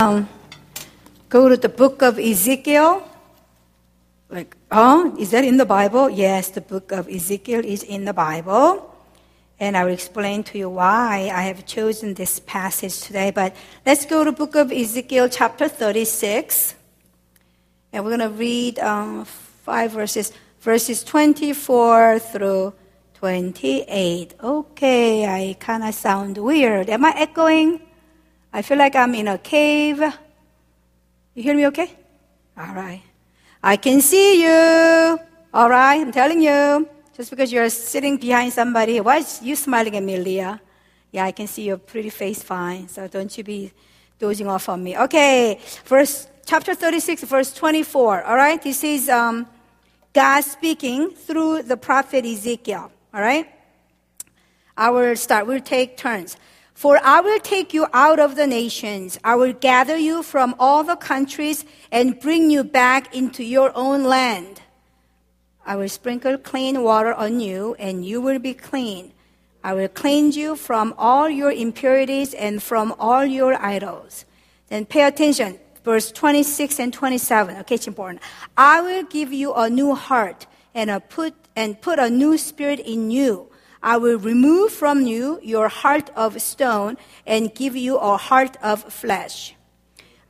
um, go to the book of Ezekiel. Like, oh, is that in the Bible? Yes, the book of Ezekiel is in the Bible. And I will explain to you why I have chosen this passage today. But let's go to book of Ezekiel chapter 36. And we're going to read um, five verses, verses 24 through 28. Okay, I kind of sound weird. Am I echoing? I feel like I'm in a cave. You hear me okay? All right. I can see you. All right, I'm telling you. Just because you're sitting behind somebody, why is you smiling at me, Leah? Yeah, I can see your pretty face fine. So don't you be dozing off on me. Okay, verse chapter 36, verse 24. All right, this is um, God speaking through the prophet Ezekiel. All right, I will start. We'll take turns. For I will take you out of the nations. I will gather you from all the countries and bring you back into your own land. I will sprinkle clean water on you, and you will be clean. I will cleanse you from all your impurities and from all your idols. Then pay attention, verse 26 and 27. Okay, it's important. I will give you a new heart and a put and put a new spirit in you. I will remove from you your heart of stone and give you a heart of flesh.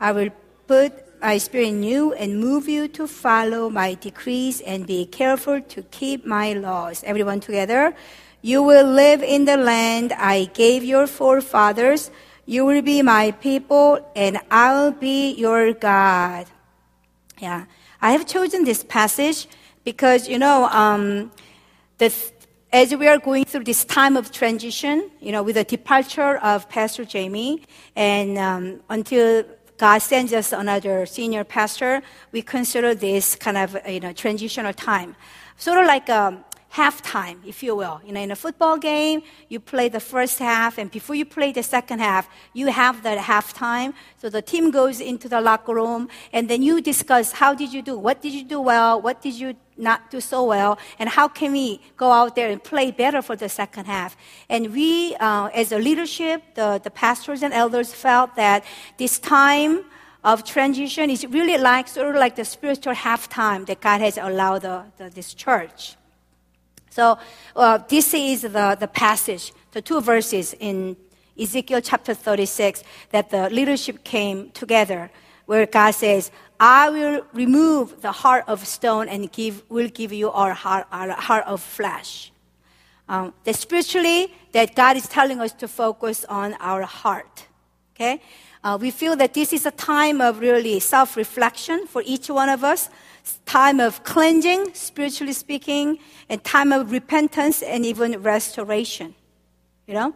I will put my spirit in you and move you to follow my decrees and be careful to keep my laws. Everyone together. You will live in the land I gave your forefathers. You will be my people and I'll be your God. Yeah. I have chosen this passage because, you know, um, the as we are going through this time of transition, you know, with the departure of Pastor Jamie, and um, until God sends us another senior pastor, we consider this kind of you know transitional time, sort of like a halftime, if you will. You know, in a football game, you play the first half, and before you play the second half, you have that halftime. So the team goes into the locker room, and then you discuss how did you do, what did you do well, what did you not do so well, and how can we go out there and play better for the second half. And we, uh, as a leadership, the, the pastors and elders felt that this time of transition is really like sort of like the spiritual halftime that God has allowed the, the, this church. So uh, this is the, the passage, the two verses in Ezekiel chapter 36 that the leadership came together where God says, I will remove the heart of stone and give, will give you our heart, our heart of flesh. Um, spiritually, that God is telling us to focus on our heart. Okay? Uh, we feel that this is a time of really self-reflection for each one of us, time of cleansing, spiritually speaking, and time of repentance and even restoration. You know?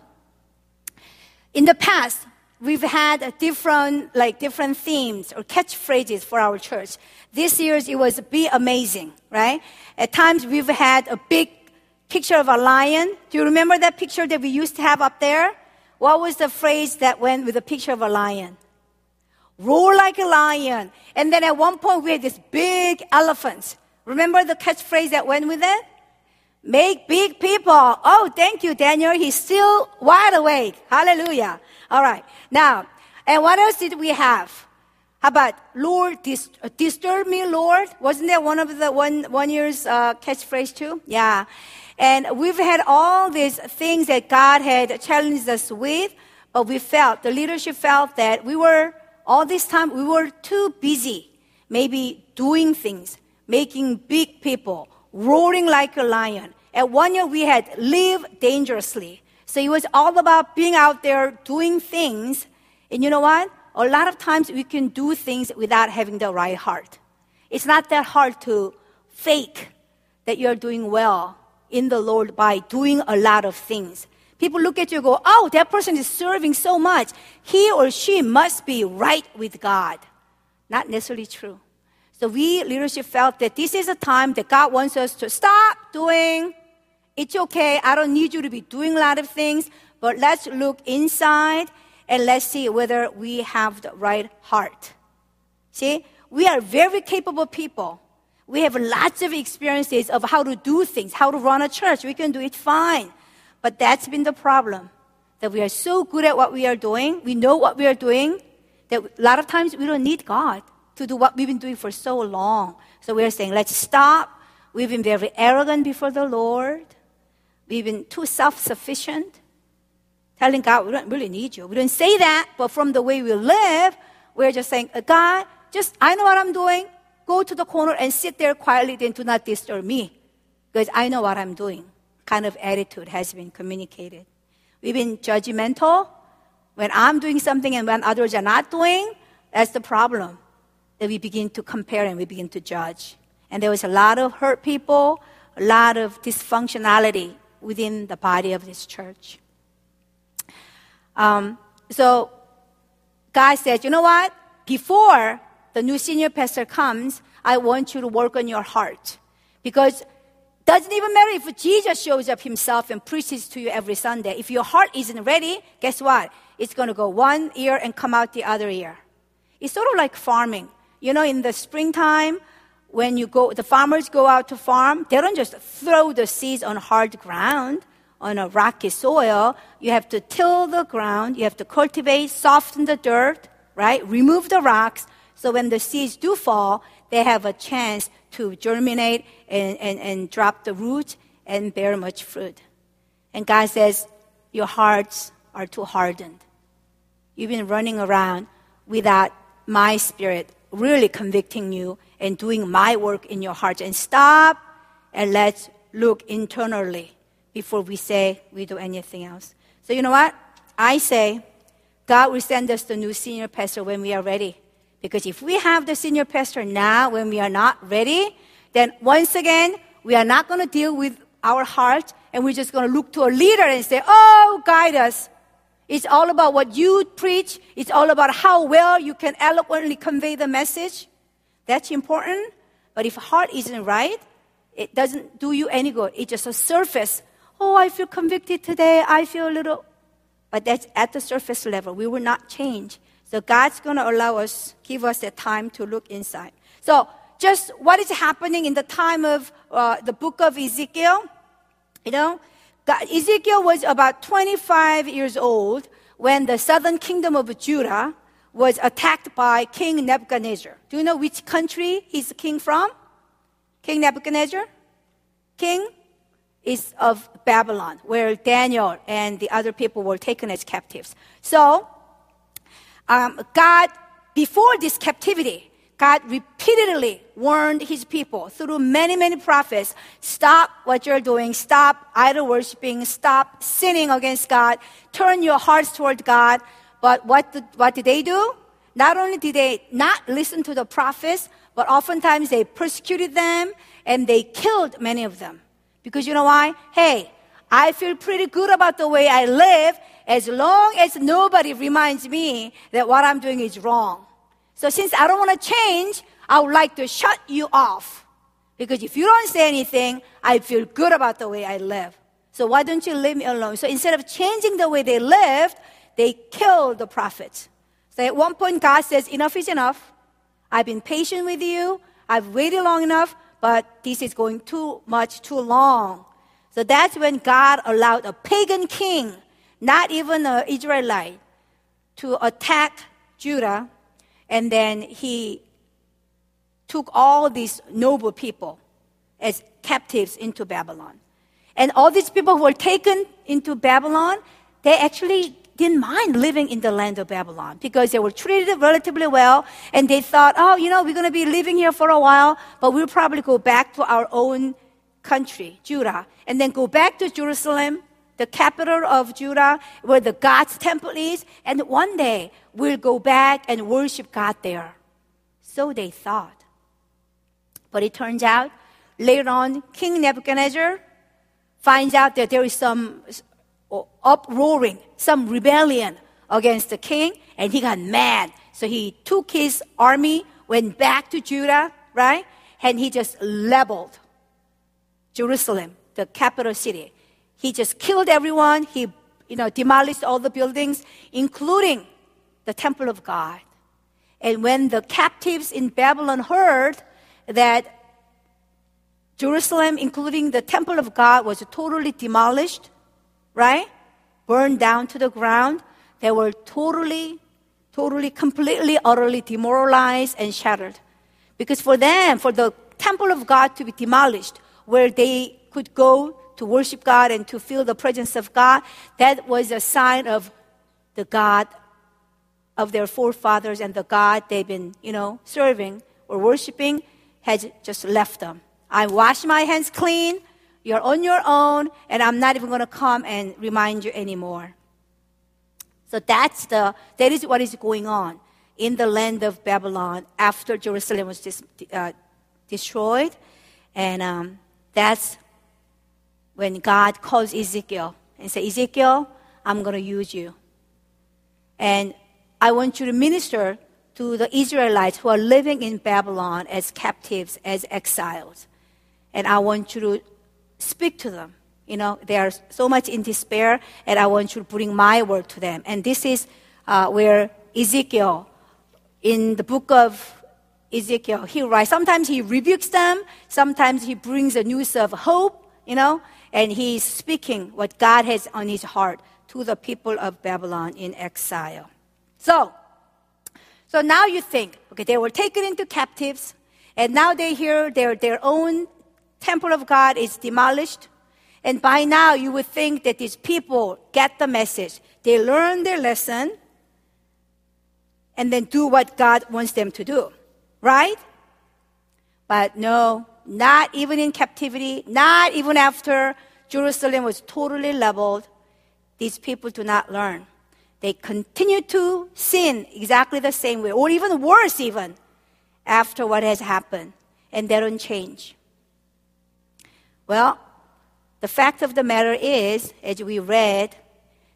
In the past, we've had different, like different themes or catchphrases for our church. This year's it was be amazing, right? At times we've had a big picture of a lion. Do you remember that picture that we used to have up there? What was the phrase that went with the picture of a lion? Roar like a lion. And then at one point we had this big elephant. Remember the catchphrase that went with it? Make big people. Oh, thank you, Daniel. He's still wide awake. Hallelujah. All right. Now, and what else did we have? How about Lord, dis- uh, disturb me, Lord? Wasn't that one of the one, one year's uh, catchphrase too? Yeah. And we've had all these things that God had challenged us with, but we felt, the leadership felt that we were, all this time, we were too busy, maybe doing things, making big people, roaring like a lion. At one year, we had live dangerously. So it was all about being out there doing things. And you know what? A lot of times we can do things without having the right heart. It's not that hard to fake that you're doing well in the Lord by doing a lot of things. People look at you and go, oh, that person is serving so much. He or she must be right with God. Not necessarily true. So we leadership felt that this is a time that God wants us to stop doing. It's okay. I don't need you to be doing a lot of things, but let's look inside and let's see whether we have the right heart. See, we are very capable people. We have lots of experiences of how to do things, how to run a church. We can do it fine. But that's been the problem. That we are so good at what we are doing. We know what we are doing that a lot of times we don't need God to do what we've been doing for so long. So we're saying, let's stop. We've been very arrogant before the Lord. We've been too self sufficient. Telling God, we don't really need you. We don't say that, but from the way we live, we're just saying, uh, God, just, I know what I'm doing. Go to the corner and sit there quietly, then do not disturb me. Because I know what I'm doing. Kind of attitude has been communicated. We've been judgmental. When I'm doing something and when others are not doing, that's the problem. That we begin to compare and we begin to judge. And there was a lot of hurt people, a lot of dysfunctionality within the body of this church. Um, so God said, you know what? Before the new senior pastor comes, I want you to work on your heart. Because doesn't even matter if Jesus shows up himself and preaches to you every Sunday. If your heart isn't ready, guess what? It's going to go one ear and come out the other ear. It's sort of like farming. You know, in the springtime, when you go, the farmers go out to farm, they don't just throw the seeds on hard ground, on a rocky soil. You have to till the ground, you have to cultivate, soften the dirt, right? Remove the rocks. So when the seeds do fall, they have a chance to germinate and, and, and drop the roots and bear much fruit. And God says, Your hearts are too hardened. You've been running around without my spirit really convicting you and doing my work in your heart. And stop and let's look internally before we say we do anything else. So, you know what? I say God will send us the new senior pastor when we are ready. Because if we have the senior pastor now when we are not ready, then once again, we are not going to deal with our heart and we're just going to look to a leader and say, Oh, guide us. It's all about what you preach. It's all about how well you can eloquently convey the message. That's important. But if heart isn't right, it doesn't do you any good. It's just a surface. Oh, I feel convicted today. I feel a little. But that's at the surface level. We will not change. So God's going to allow us, give us the time to look inside. So just what is happening in the time of uh, the book of Ezekiel? You know, God, Ezekiel was about 25 years old when the southern kingdom of Judah was attacked by King Nebuchadnezzar. Do you know which country he's king from? King Nebuchadnezzar? King is of Babylon, where Daniel and the other people were taken as captives. So um, God, before this captivity, God repeatedly warned his people through many, many prophets stop what you're doing, stop idol worshiping, stop sinning against God, turn your hearts toward God. But what did, what did they do? Not only did they not listen to the prophets, but oftentimes they persecuted them and they killed many of them. Because you know why? Hey, I feel pretty good about the way I live as long as nobody reminds me that what I'm doing is wrong. So since I don't want to change, I would like to shut you off. Because if you don't say anything, I feel good about the way I live. So why don't you leave me alone? So instead of changing the way they lived, they killed the prophet. So at one point, God says, Enough is enough. I've been patient with you. I've waited long enough, but this is going too much too long. So that's when God allowed a pagan king not even an Israelite, to attack Judah. And then he took all these noble people as captives into Babylon. And all these people who were taken into Babylon, they actually didn't mind living in the land of Babylon because they were treated relatively well and they thought, oh, you know, we're going to be living here for a while, but we'll probably go back to our own country, Judah, and then go back to Jerusalem the capital of Judah, where the God's temple is, and one day we'll go back and worship God there. So they thought. But it turns out, later on, King Nebuchadnezzar finds out that there is some uproaring, some rebellion against the king, and he got mad. So he took his army, went back to Judah, right? And he just leveled Jerusalem, the capital city. He just killed everyone. He, you know, demolished all the buildings, including the temple of God. And when the captives in Babylon heard that Jerusalem, including the temple of God, was totally demolished, right? Burned down to the ground, they were totally totally, completely, utterly demoralized and shattered. Because for them, for the temple of God to be demolished, where they could go to worship God and to feel the presence of God, that was a sign of the God of their forefathers and the God they've been, you know, serving or worshiping has just left them. I wash my hands clean. You're on your own, and I'm not even going to come and remind you anymore. So that's the, that is what is going on in the land of Babylon after Jerusalem was dis, uh, destroyed. And um, that's when God calls Ezekiel and says, Ezekiel, I'm going to use you. And I want you to minister to the Israelites who are living in Babylon as captives, as exiles. And I want you to speak to them. You know, they are so much in despair, and I want you to bring my word to them. And this is uh, where Ezekiel, in the book of Ezekiel, he writes, sometimes he rebukes them, sometimes he brings the news of hope, you know, and he's speaking what God has on his heart to the people of Babylon in exile. So, so now you think, okay, they were taken into captives, and now they hear their, their own temple of God is demolished. And by now you would think that these people get the message. They learn their lesson and then do what God wants them to do. Right? But no, not even in captivity, not even after Jerusalem was totally leveled, these people do not learn. They continue to sin exactly the same way, or even worse, even after what has happened, and they don't change. Well, the fact of the matter is, as we read,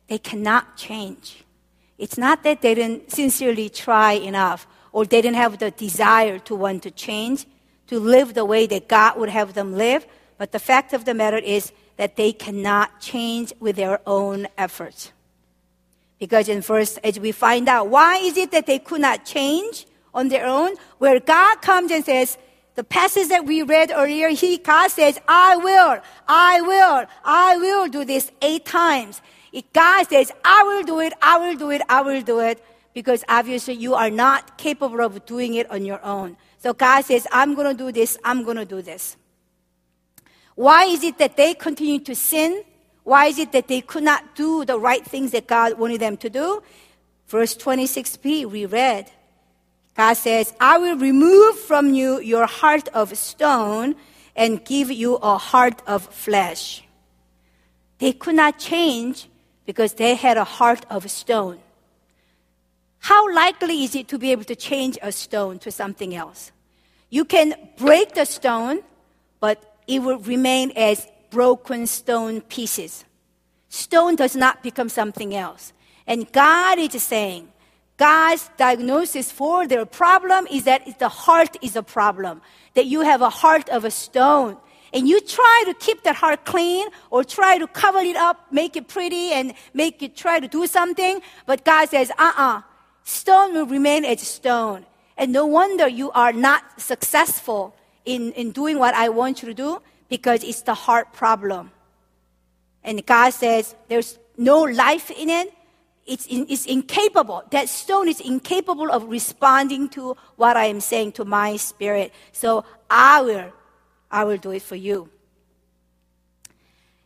they cannot change. It's not that they didn't sincerely try enough or they didn't have the desire to want to change, to live the way that God would have them live, but the fact of the matter is that they cannot change with their own efforts. Because in verse, as we find out, why is it that they could not change on their own? Where God comes and says, the passage that we read earlier, he, God says, I will, I will, I will do this eight times. If God says, I will do it, I will do it, I will do it, because obviously you are not capable of doing it on your own. So God says, I'm going to do this, I'm going to do this. Why is it that they continue to sin? Why is it that they could not do the right things that God wanted them to do? Verse 26b, we read, God says, I will remove from you your heart of stone and give you a heart of flesh. They could not change because they had a heart of stone. How likely is it to be able to change a stone to something else? You can break the stone, but it will remain as broken stone pieces. Stone does not become something else. And God is saying, God's diagnosis for their problem is that the heart is a problem, that you have a heart of a stone. And you try to keep that heart clean or try to cover it up, make it pretty and make it try to do something. But God says, uh uh-uh, uh stone will remain as stone. And no wonder you are not successful in, in doing what I want you to do because it's the heart problem. And God says, there's no life in it it's, in, it's incapable. That stone is incapable of responding to what I am saying to my spirit. So I will, I will do it for you.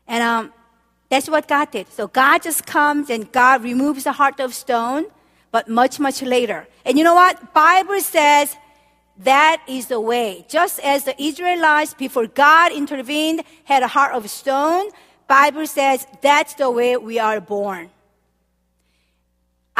And um, that's what God did. So God just comes and God removes the heart of stone, but much, much later. And you know what? Bible says that is the way. Just as the Israelites before God intervened had a heart of stone, Bible says that's the way we are born.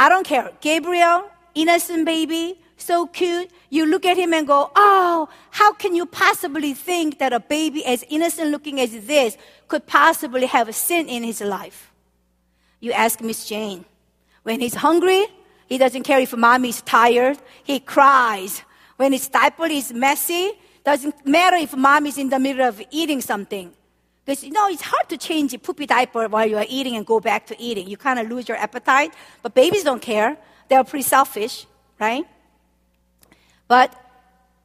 I don't care. Gabriel, innocent baby, so cute. You look at him and go, Oh, how can you possibly think that a baby as innocent looking as this could possibly have a sin in his life? You ask Miss Jane. When he's hungry, he doesn't care if mommy's tired. He cries. When his diaper is messy, doesn't matter if mommy's in the middle of eating something. Because, you know, it's hard to change a poopy diaper while you are eating and go back to eating. You kind of lose your appetite. But babies don't care. They're pretty selfish, right? But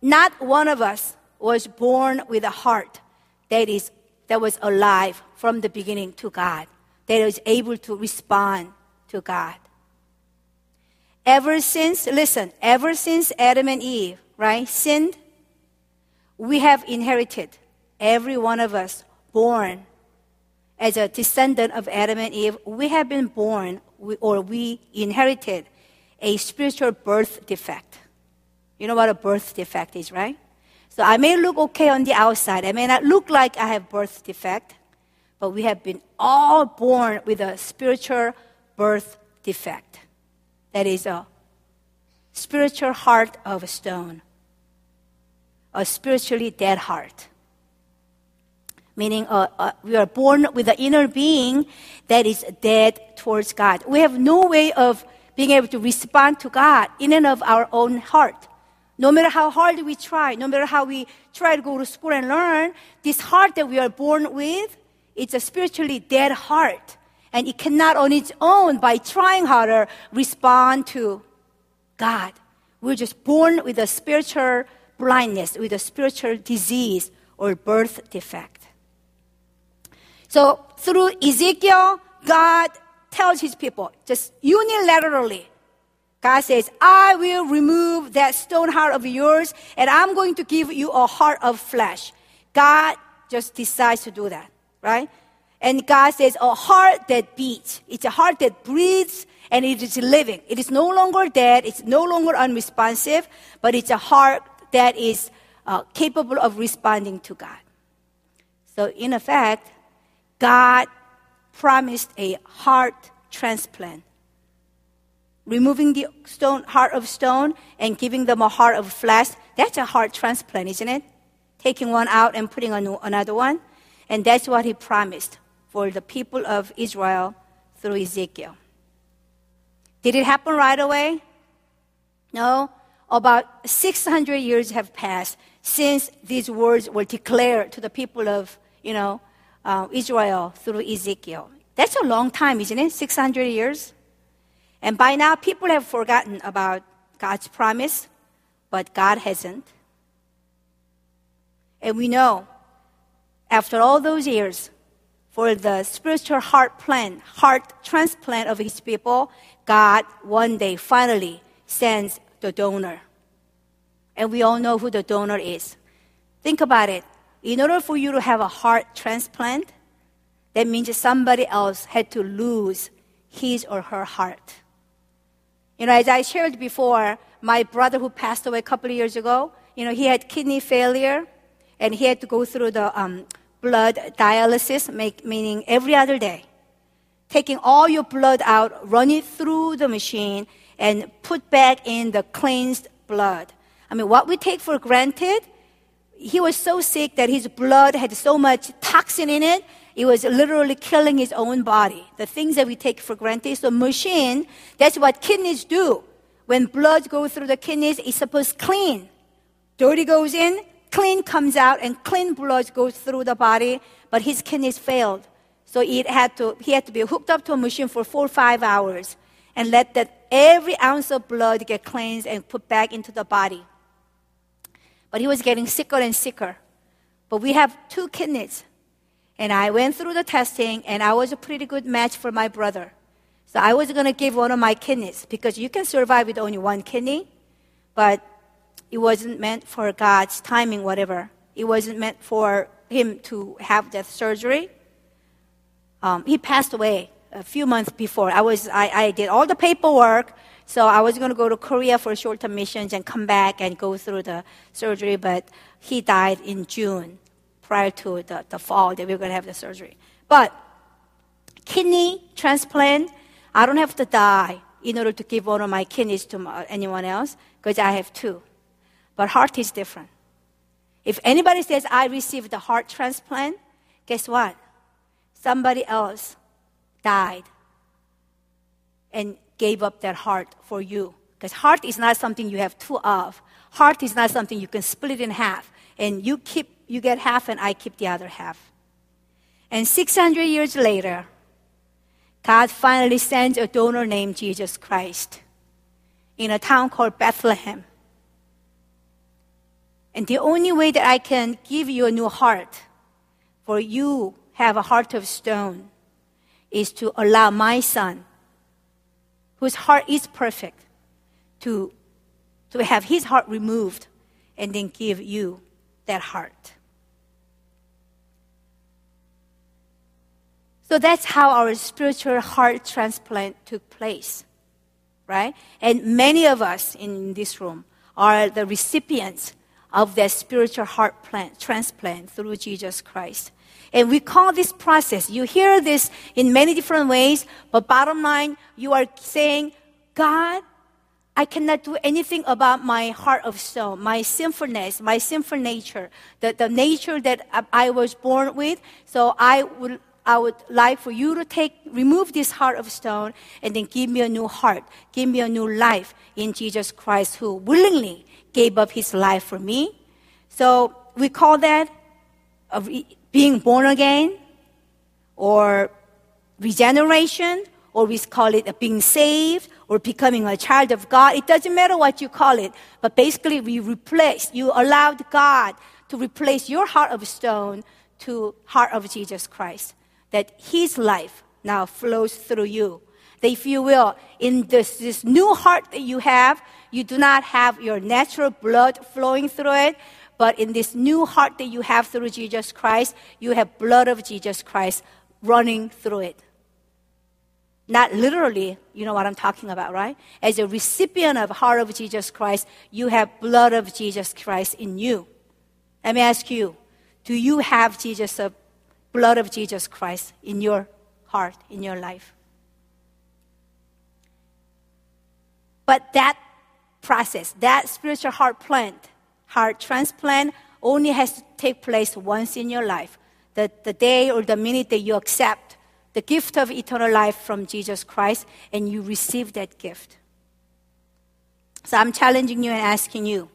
not one of us was born with a heart that is that was alive from the beginning to God, that was able to respond to God. Ever since, listen, ever since Adam and Eve, right, sinned, we have inherited, every one of us, born as a descendant of Adam and Eve, we have been born or we inherited a spiritual birth defect. You know what a birth defect is, right? So I may look okay on the outside. I may not look like I have birth defect, but we have been all born with a spiritual birth defect. That is a spiritual heart of stone, a spiritually dead heart. Meaning, uh, uh, we are born with an inner being that is dead towards God. We have no way of being able to respond to God in and of our own heart. No matter how hard we try, no matter how we try to go to school and learn, this heart that we are born with, it's a spiritually dead heart. And it cannot on its own, by trying harder, respond to God. We're just born with a spiritual blindness, with a spiritual disease or birth defect. So through Ezekiel, God tells his people, just unilaterally, God says, I will remove that stone heart of yours and I'm going to give you a heart of flesh. God just decides to do that, right? And God says, a heart that beats. It's a heart that breathes and it is living. It is no longer dead. It's no longer unresponsive, but it's a heart that is uh, capable of responding to God. So, in effect, God promised a heart transplant. Removing the stone, heart of stone and giving them a heart of flesh, that's a heart transplant, isn't it? Taking one out and putting new, another one. And that's what he promised for the people of Israel through Ezekiel. Did it happen right away? No. About 600 years have passed since these words were declared to the people of, you know, uh, Israel through Ezekiel. That's a long time, isn't it? 600 years. And by now, people have forgotten about God's promise, but God hasn't. And we know, after all those years, for the spiritual heart plan, heart transplant of his people, God one day finally sends the donor. And we all know who the donor is. Think about it. In order for you to have a heart transplant, that means somebody else had to lose his or her heart. You know, as I shared before, my brother who passed away a couple of years ago, you know, he had kidney failure and he had to go through the um, blood dialysis, make, meaning every other day. Taking all your blood out, run it through the machine, and put back in the cleansed blood. I mean, what we take for granted he was so sick that his blood had so much toxin in it, it was literally killing his own body. The things that we take for granted. So machine, that's what kidneys do. When blood goes through the kidneys, it's supposed to clean. Dirty goes in, clean comes out, and clean blood goes through the body, but his kidneys failed. So it had to, he had to be hooked up to a machine for four or five hours and let that every ounce of blood get cleansed and put back into the body. But he was getting sicker and sicker. But we have two kidneys. And I went through the testing, and I was a pretty good match for my brother. So I was going to give one of my kidneys because you can survive with only one kidney, but it wasn't meant for God's timing, whatever. It wasn't meant for him to have that surgery. Um, he passed away a few months before. I, was, I, I did all the paperwork so I was going to go to Korea for short-term missions and come back and go through the surgery, but he died in June prior to the, the fall that we were going to have the surgery. But kidney transplant, I don't have to die in order to give one of my kidneys to uh, anyone else because I have two. But heart is different. If anybody says, I received the heart transplant, guess what? Somebody else died. And gave up their heart for you. Because heart is not something you have two of. Heart is not something you can split in half. And you keep, you get half and I keep the other half. And 600 years later, God finally sends a donor named Jesus Christ in a town called Bethlehem. And the only way that I can give you a new heart, for you have a heart of stone, is to allow my son whose heart is perfect, to, to have his heart removed and then give you that heart. So that's how our spiritual heart transplant took place, right? And many of us in this room are the recipients of that spiritual heart plant, transplant through Jesus Christ. And we call this process, you hear this in many different ways, but bottom line, you are saying, God, I cannot do anything about my heart of stone, my sinfulness, my sinful nature, the, the nature that I was born with. So I would, I would like for you to take, remove this heart of stone and then give me a new heart, give me a new life in Jesus Christ who willingly gave up his life for me. So we call that being born again or regeneration or we call it being saved or becoming a child of God. It doesn't matter what you call it, but basically we replace, you allowed God to replace your heart of stone to heart of Jesus Christ. That his life now flows through you. That if you will, in this, this new heart that you have, you do not have your natural blood flowing through it, but in this new heart that you have through Jesus Christ, you have blood of Jesus Christ running through it. Not literally, you know what I'm talking about, right? As a recipient of heart of Jesus Christ, you have blood of Jesus Christ in you. Let me ask you, do you have Jesus of blood of Jesus Christ in your heart, in your life? But that process, that spiritual heart plant, heart transplant only has to take place once in your life. The, the day or the minute that you accept the gift of eternal life from Jesus Christ and you receive that gift. So I'm challenging you and asking you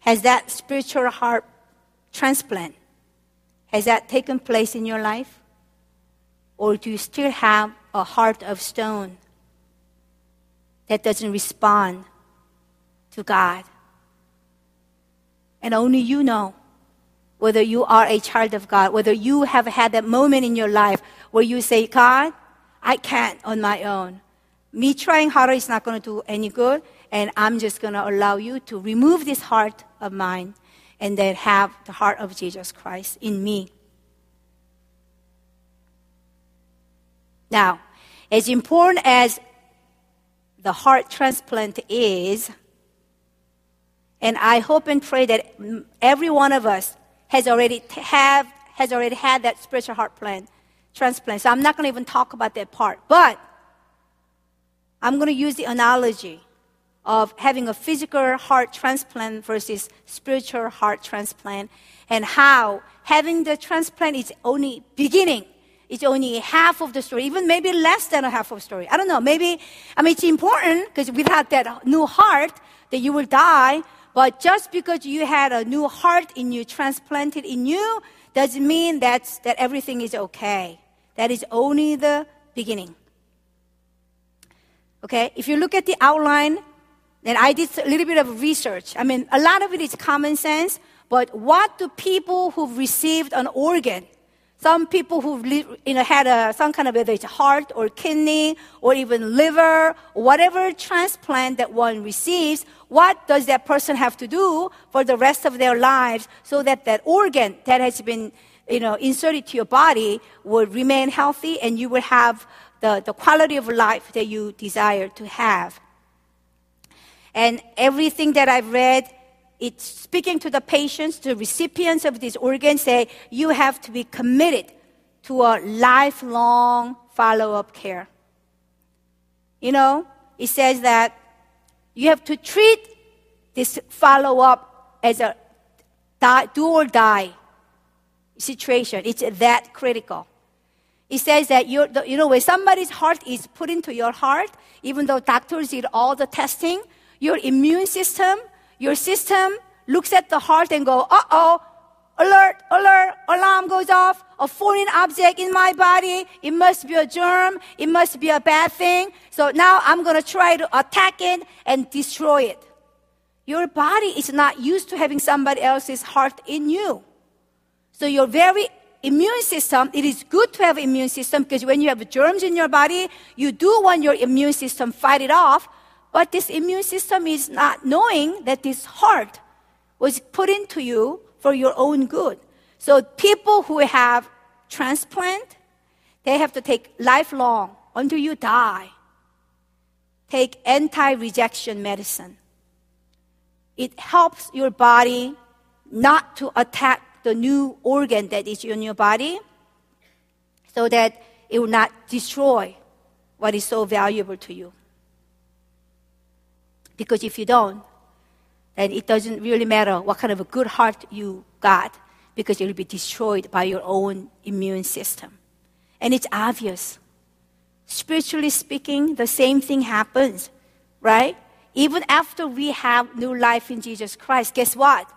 has that spiritual heart transplant has that taken place in your life or do you still have a heart of stone that doesn't respond to God and only you know whether you are a child of God, whether you have had that moment in your life where you say, God, I can't on my own. Me trying harder is not going to do any good, and I'm just going to allow you to remove this heart of mine and then have the heart of Jesus Christ in me. Now, as important as the heart transplant is, and I hope and pray that every one of us has already have has already had that spiritual heart plan transplant. So I'm not going to even talk about that part. But I'm going to use the analogy of having a physical heart transplant versus spiritual heart transplant and how having the transplant is only beginning. It's only half of the story, even maybe less than a half of the story. I don't know. Maybe, I mean, it's important because without that new heart, that you will die. But just because you had a new heart in you, transplanted in you, doesn't mean that's, that everything is okay. That is only the beginning. Okay? If you look at the outline, then I did a little bit of research. I mean, a lot of it is common sense, but what do people who've received an organ some people who've you know, had a, some kind of whether it's heart or kidney or even liver, whatever transplant that one receives, what does that person have to do for the rest of their lives so that that organ that has been you know, inserted to your body will remain healthy and you will have the, the quality of life that you desire to have. And everything that I've read it's speaking to the patients, the recipients of these organs, say you have to be committed to a lifelong follow up care. You know, it says that you have to treat this follow up as a die, do or die situation. It's that critical. It says that you you know, when somebody's heart is put into your heart, even though doctors did all the testing, your immune system your system looks at the heart and go, uh oh, alert, alert, alarm goes off, a foreign object in my body. It must be a germ. It must be a bad thing. So now I'm going to try to attack it and destroy it. Your body is not used to having somebody else's heart in you. So your very immune system, it is good to have immune system because when you have germs in your body, you do want your immune system fight it off. But this immune system is not knowing that this heart was put into you for your own good. So people who have transplant, they have to take lifelong until you die. Take anti-rejection medicine. It helps your body not to attack the new organ that is in your body so that it will not destroy what is so valuable to you. Because if you don't, then it doesn't really matter what kind of a good heart you got because it will be destroyed by your own immune system. And it's obvious. Spiritually speaking, the same thing happens, right? Even after we have new life in Jesus Christ, guess what?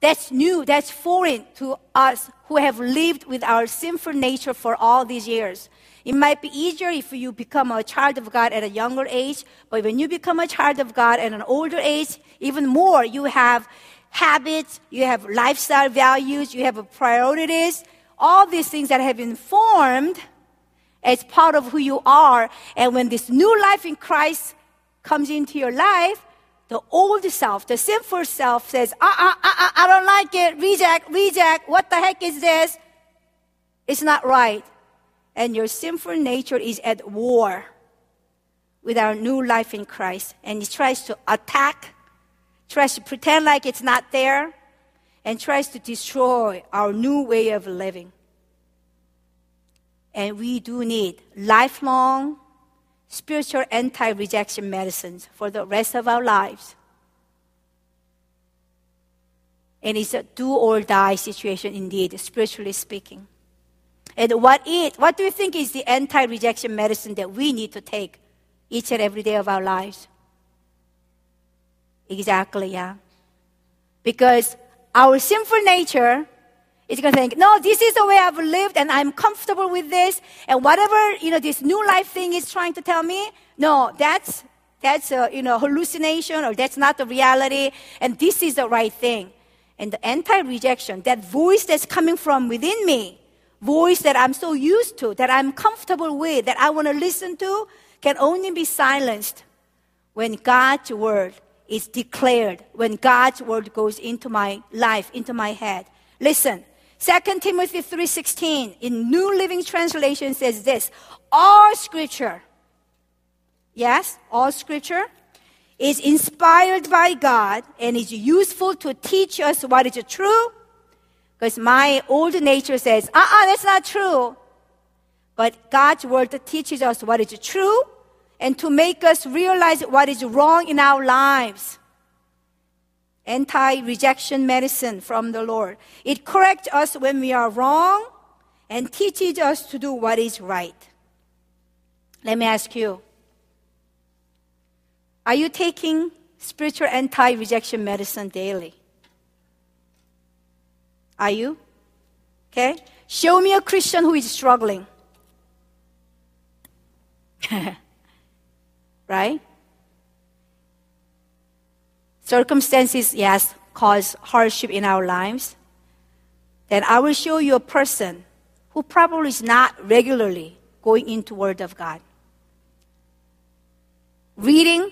That's new, that's foreign to us who have lived with our sinful nature for all these years. It might be easier if you become a child of God at a younger age, but when you become a child of God at an older age, even more, you have habits, you have lifestyle values, you have priorities, all these things that have been formed as part of who you are. And when this new life in Christ comes into your life, the old self, the sinful self says, uh, uh, uh, uh, I don't like it. Reject, reject. What the heck is this? It's not right. And your sinful nature is at war with our new life in Christ. And it tries to attack, tries to pretend like it's not there, and tries to destroy our new way of living. And we do need lifelong spiritual anti rejection medicines for the rest of our lives. And it's a do or die situation indeed, spiritually speaking. And what it, what do you think is the anti rejection medicine that we need to take each and every day of our lives? Exactly, yeah. Because our sinful nature is going to think, no, this is the way I've lived and I'm comfortable with this. And whatever, you know, this new life thing is trying to tell me, no, that's, that's a, you know, hallucination or that's not the reality. And this is the right thing. And the anti-rejection, that voice that's coming from within me, voice that I'm so used to, that I'm comfortable with, that I want to listen to, can only be silenced when God's word is declared, when God's word goes into my life, into my head. Listen, 2 Timothy 3:16 in New Living Translation says this, all scripture yes, all scripture is inspired by God and is useful to teach us what is true. Because my old nature says, uh-uh, that's not true. But God's word teaches us what is true and to make us realize what is wrong in our lives anti rejection medicine from the Lord. It corrects us when we are wrong and teaches us to do what is right. Let me ask you Are you taking spiritual anti rejection medicine daily? Are you? Okay? Show me a Christian who is struggling. right? circumstances, yes, cause hardship in our lives, then I will show you a person who probably is not regularly going into Word of God. Reading,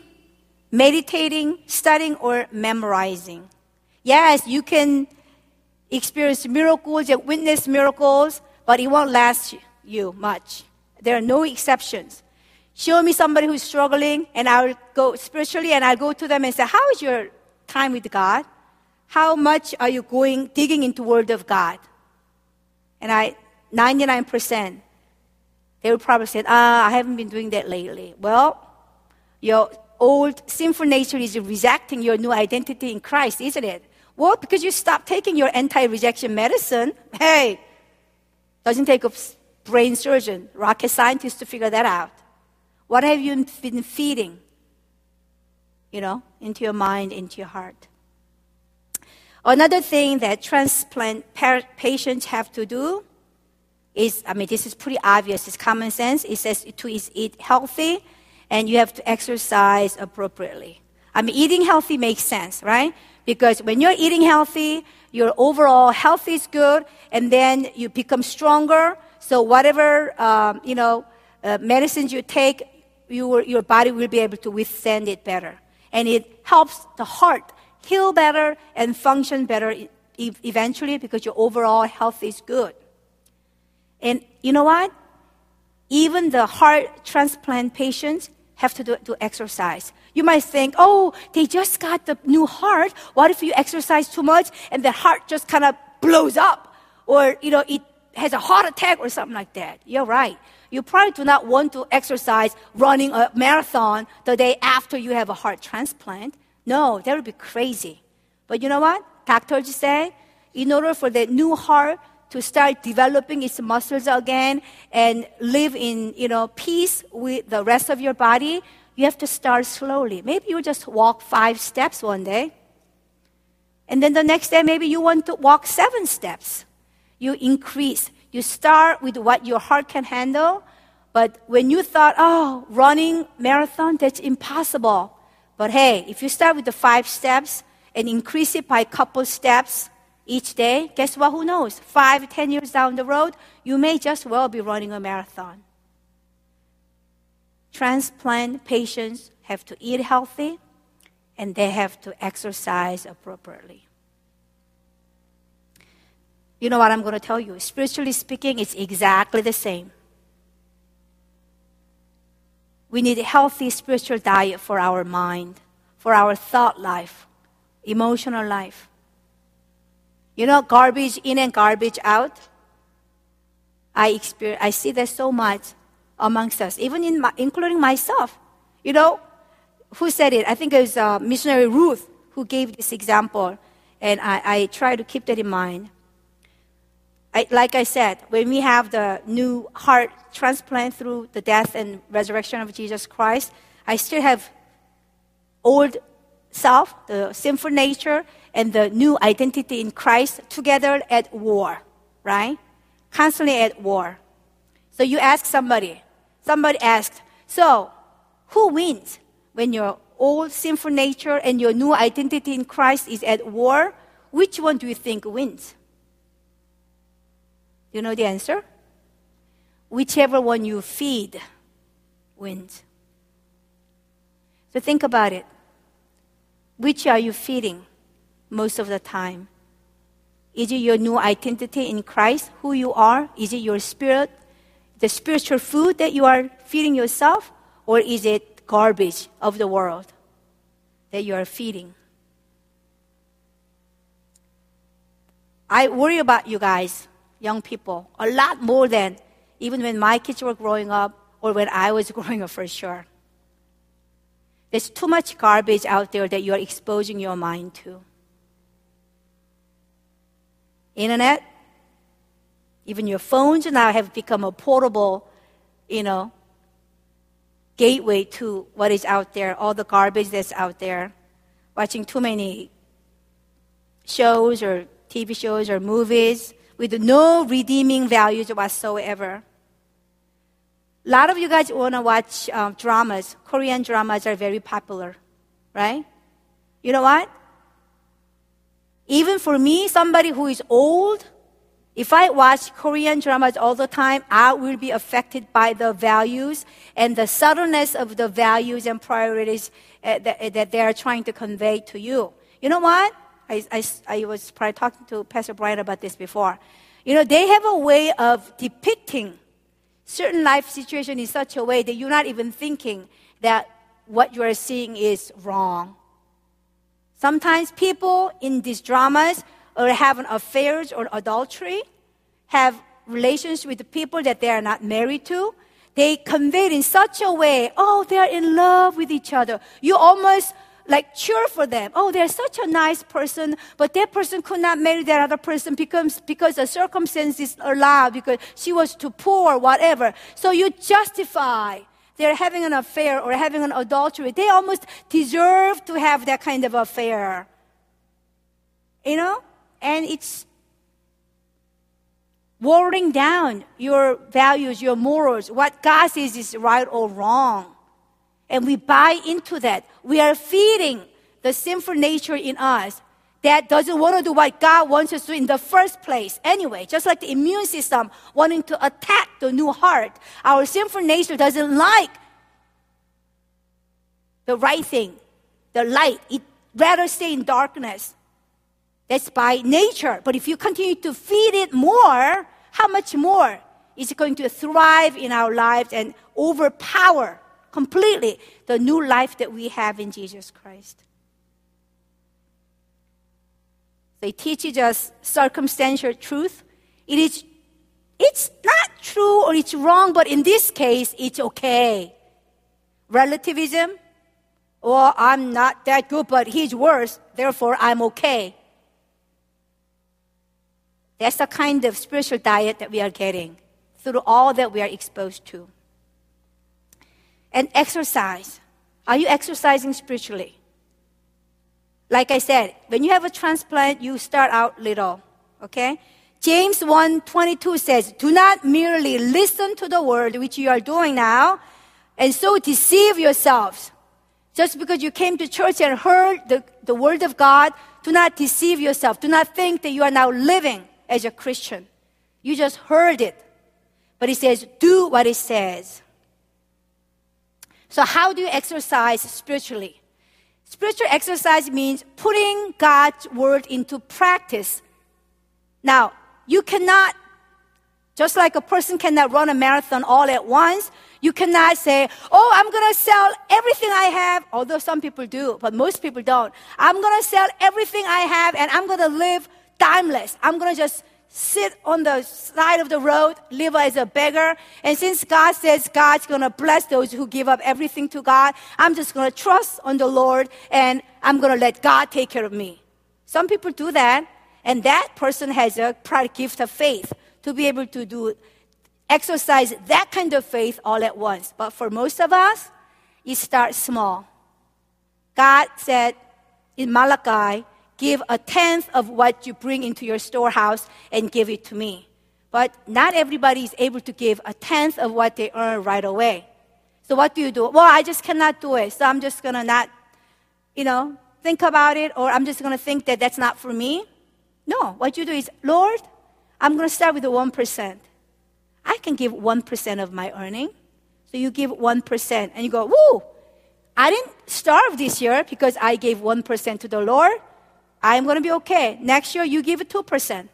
meditating, studying, or memorizing. Yes, you can experience miracles and witness miracles, but it won't last you much. There are no exceptions show me somebody who's struggling, and I'll go spiritually and I'll go to them and say, How is your time with God? How much are you going, digging into Word of God? And I, 99%, they will probably say, Ah, I haven't been doing that lately. Well, your old sinful nature is rejecting your new identity in Christ, isn't it? Well, because you stopped taking your anti rejection medicine. Hey, doesn't take a brain surgeon, rocket scientist to figure that out. What have you been feeding? You know, into your mind, into your heart. Another thing that transplant patients have to do is, I mean, this is pretty obvious. It's common sense. It says to eat healthy and you have to exercise appropriately. I mean, eating healthy makes sense, right? Because when you're eating healthy, your overall health is good, and then you become stronger. So whatever um, you know uh, medicines you take, your, your body will be able to withstand it better. And it helps the heart heal better and function better e- eventually because your overall health is good. And you know what? Even the heart transplant patients have to do, do exercise. You might think, oh, they just got the new heart. What if you exercise too much and the heart just kind of blows up? Or, you know, it has a heart attack or something like that. You're right. You probably do not want to exercise running a marathon the day after you have a heart transplant. No, that would be crazy. But you know what? Doctors say, in order for the new heart to start developing its muscles again and live in, you know, peace with the rest of your body, you have to start slowly. Maybe you just walk five steps one day. And then the next day, maybe you want to walk seven steps. You increase. You start with what your heart can handle. But when you thought, oh, running marathon, that's impossible. But hey, if you start with the five steps and increase it by a couple steps each day, guess what? Who knows? Five, ten years down the road, you may just well be running a marathon. Transplant patients have to eat healthy and they have to exercise appropriately. You know what I'm going to tell you? Spiritually speaking, it's exactly the same. We need a healthy spiritual diet for our mind, for our thought life, emotional life. You know, garbage in and garbage out. I experience, I see that so much amongst us, even in my, including myself. You know, who said it? I think it was uh, missionary Ruth who gave this example, and I, I try to keep that in mind. I, like I said, when we have the new heart transplant through the death and resurrection of Jesus Christ, I still have old self, the sinful nature, and the new identity in Christ together at war, right? Constantly at war. So you ask somebody, somebody asked, so who wins when your old sinful nature and your new identity in Christ is at war? Which one do you think wins? You know the answer? Whichever one you feed wins. So think about it. Which are you feeding most of the time? Is it your new identity in Christ, who you are? Is it your spirit, the spiritual food that you are feeding yourself? Or is it garbage of the world that you are feeding? I worry about you guys young people a lot more than even when my kids were growing up or when I was growing up for sure. There's too much garbage out there that you're exposing your mind to. Internet, even your phones now have become a portable, you know, gateway to what is out there, all the garbage that's out there. Watching too many shows or TV shows or movies with no redeeming values whatsoever. A lot of you guys want to watch um, dramas. Korean dramas are very popular, right? You know what? Even for me, somebody who is old, if I watch Korean dramas all the time, I will be affected by the values and the subtleness of the values and priorities uh, that, that, they are trying to convey to you. You know what? I, I, I was probably talking to Pastor Brian about this before. You know, they have a way of depicting certain life situation in such a way that you're not even thinking that what you are seeing is wrong. Sometimes people in these dramas are having affairs or adultery, have relations with people that they are not married to. They convey it in such a way, oh, they're in love with each other. You almost like cheer for them. Oh, they're such a nice person, but that person could not marry that other person because, because the circumstances allowed, because she was too poor, whatever. So you justify they're having an affair or having an adultery. They almost deserve to have that kind of affair. You know? And it's watering down your values, your morals, what God says is right or wrong and we buy into that, we are feeding the sinful nature in us that doesn't want to do what God wants us to do in the first place. Anyway, just like the immune system wanting to attack the new heart, our sinful nature doesn't like the right thing, the light. It rather stay in darkness. That's by nature. But if you continue to feed it more, how much more is it going to thrive in our lives and overpower completely the new life that we have in Jesus Christ? It teaches us circumstantial truth. It is, it's not true or it's wrong, but in this case, it's okay. Relativism, or I'm not that good, but he's worse, therefore I'm okay. That's the kind of spiritual diet that we are getting through all that we are exposed to. And exercise. Are you exercising spiritually? Like I said, when you have a transplant, you start out little, okay? James 1:22 says, "Do not merely listen to the word which you are doing now, and so deceive yourselves. Just because you came to church and heard the, the word of God, do not deceive yourself. Do not think that you are now living as a Christian. You just heard it. But he says, do what it says. So, how do you exercise spiritually? Spiritual exercise means putting God's word into practice. Now, you cannot, just like a person cannot run a marathon all at once, you cannot say, Oh, I'm going to sell everything I have, although some people do, but most people don't. I'm going to sell everything I have and I'm going to live timeless. I'm going to just sit on the side of the road, live as a beggar. And since God says God's going to bless those who give up everything to God, I'm just going to trust on the Lord and I'm going to let God take care of me. Some people do that, and that person has a private gift of faith to be able to do exercise that kind of faith all at once. But for most of us, it starts small. God said in Malachi, give a tenth of what you bring into your storehouse and give it to me. But not everybody is able to give a tenth of what they earn right away. So what do you do? Well, I just cannot do it. So I'm just going to not, you know, think about it or I'm just going to think that that's not for me. No, what you do is, Lord, I'm going to start with the 1%. I can give 1% of my earning. So you give 1% and you go, woo, I didn't starve this year because I gave 1% to the Lord. I'm going to be okay. Next year, you give it 2%.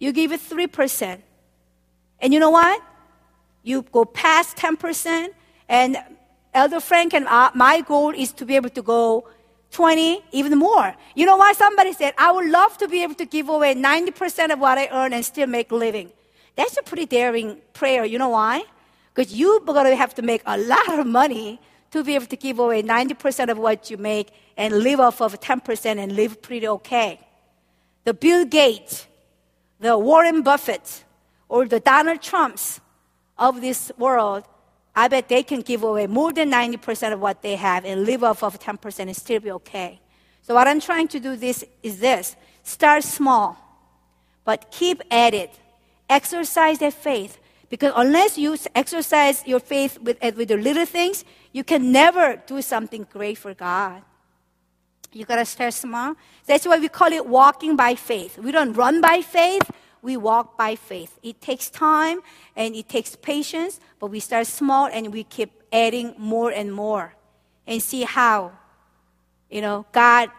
You give it 3%. And you know what? You go past 10%. And Elder Frank and I, my goal is to be able to go 20, even more. You know why? Somebody said, I would love to be able to give away 90% of what I earn and still make a living. That's a pretty daring prayer. You know why? Because you're going to have to make a lot of money to be able to give away 90% of what you make and live off of 10% and live pretty okay. The Bill Gates, the Warren Buffett, or the Donald Trumps of this world, I bet they can give away more than 90% of what they have and live off of 10% and still be okay. So what I'm trying to do this is this. Start small, but keep at it. Exercise that faith. Because unless you exercise your faith with, eh, with the little things, you can never do something great for God. You gotta start small. That's why we call it walking by faith. We don't run by faith, we walk by faith. It takes time and it takes patience, but we start small and we keep adding more and more and see how, you know, God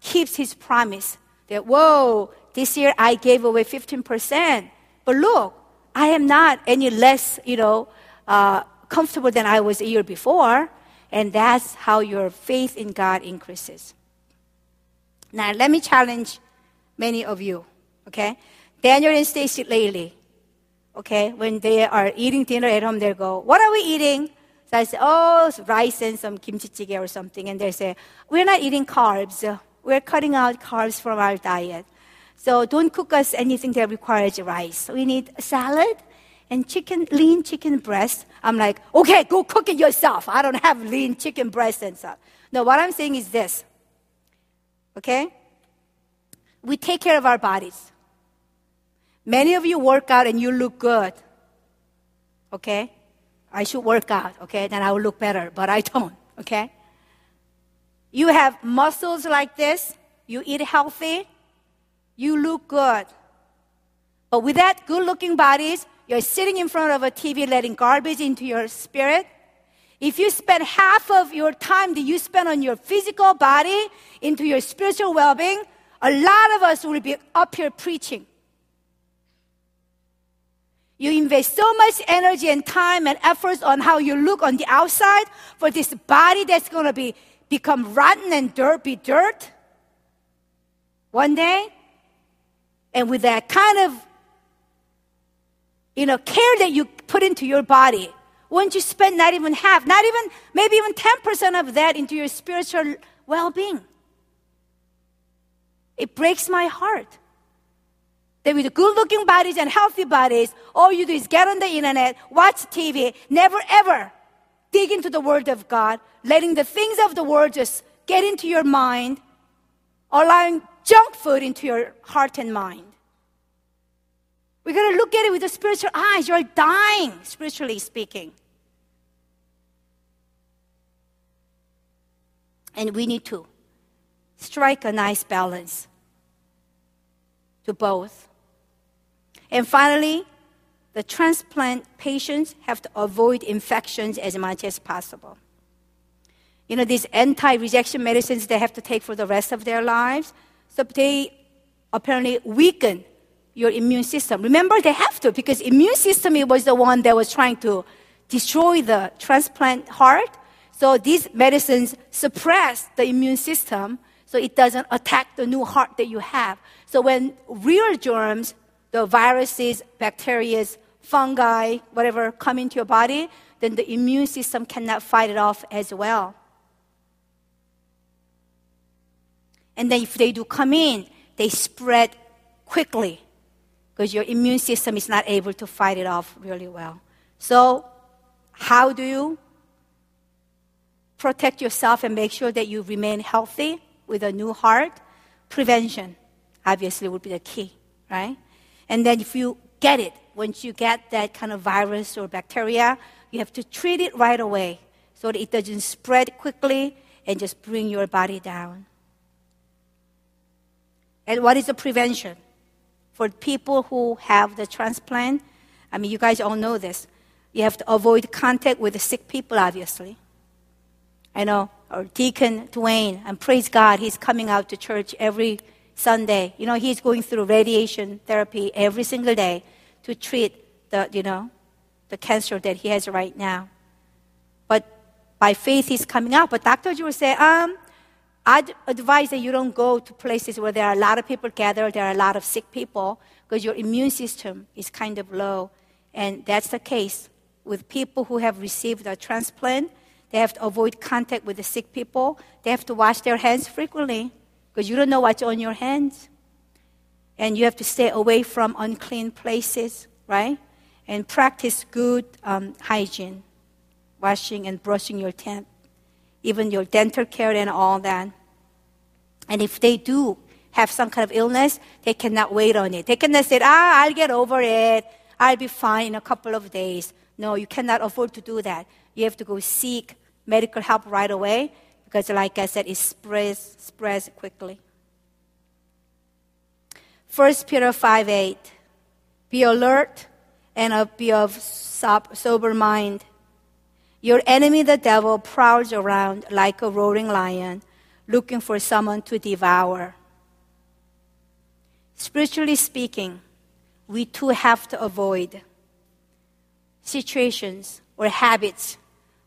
keeps his promise that, whoa, this year I gave away 15%. But look, I am not any less, you know, uh, comfortable than I was a year before. And that's how your faith in God increases. Now, let me challenge many of you, okay? Daniel and Stacy lately, okay, when they are eating dinner at home, they go, What are we eating? So I say, Oh, rice and some kimchi jjigae or something. And they say, We're not eating carbs. We're cutting out carbs from our diet. So don't cook us anything that requires rice. We need salad and chicken, lean chicken breast. I'm like, okay, go cook it yourself. I don't have lean chicken breast and stuff. No, what I'm saying is this. Okay? We take care of our bodies. Many of you work out and you look good. Okay? I should work out, okay? Then I will look better, but I don't, okay? You have muscles like this. You eat healthy you look good. But with that good looking bodies, you're sitting in front of a TV letting garbage into your spirit. If you spend half of your time that you spend on your physical body into your spiritual well being, a lot of us will be up here preaching. You invest so much energy and time and efforts on how you look on the outside for this body that's going to be become rotten and dirt, be dirt one day. And with that kind of, you know, care that you put into your body, won't you spend not even half, not even, maybe even 10% of that into your spiritual well being? It breaks my heart. That with good looking bodies and healthy bodies, all you do is get on the internet, watch TV, never ever dig into the Word of God, letting the things of the world just get into your mind, allowing junk food into your heart and mind. We're going to look at it with the spiritual eyes. You're dying, spiritually speaking. And we need to strike a nice balance to both. And finally, the transplant patients have to avoid infections as much as possible. You know, these anti rejection medicines they have to take for the rest of their lives, so they apparently weaken your immune system. Remember, they have to because immune system was the one that was trying to destroy the transplant heart. So these medicines suppress the immune system so it doesn't attack the new heart that you have. So when real germs, the viruses, bacteria, fungi, whatever come into your body, then the immune system cannot fight it off as well. And then if they do come in, they spread quickly because your immune system is not able to fight it off really well. So, how do you protect yourself and make sure that you remain healthy with a new heart? Prevention, obviously, would be the key, right? And then if you get it, once you get that kind of virus or bacteria, you have to treat it right away so that it doesn't spread quickly and just bring your body down. And what is the prevention? for people who have the transplant, I mean, you guys all know this. You have to avoid contact with the sick people, obviously. I know our deacon Dwayne, and praise God, he's coming out to church every Sunday. You know, he's going through radiation therapy every single day to treat the, you know, the cancer that he has right now. But by faith, he's coming out. But doctors will say, um, I'd advise that you don't go to places where there are a lot of people gathered, there are a lot of sick people, because your immune system is kind of low. And that's the case with people who have received a transplant. They have to avoid contact with the sick people. They have to wash their hands frequently because you don't know what's on your hands. And you have to stay away from unclean places, right? And practice good um, hygiene, washing and brushing your teeth even your dental care and all that. And if they do have some kind of illness, they cannot wait on it. They cannot say, ah, I'll get over it. I'll be fine in a couple of days. No, you cannot afford to do that. You have to go seek medical help right away because, like I said, it spreads, spreads quickly. 1 Peter 5 8. Be alert and be of sober mind. Your enemy, the devil, prowls around like a roaring lion, looking for someone to devour. Spiritually speaking, we too have to avoid situations or habits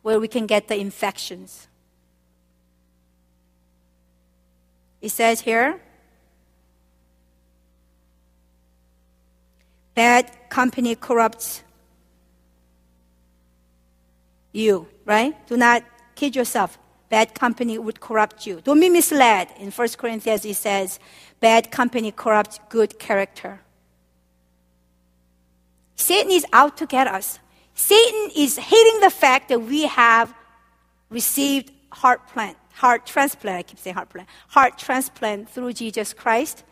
where we can get the infections. It says here bad company corrupts you, right? Do not kid yourself. Bad company would corrupt you. Don't be misled. In 1 Corinthians, it says, bad company corrupts good character. Satan is out to get us. Satan is hating the fact that we have received heart plant, heart transplant. I keep saying heart plant, heart transplant through Jesus Christ.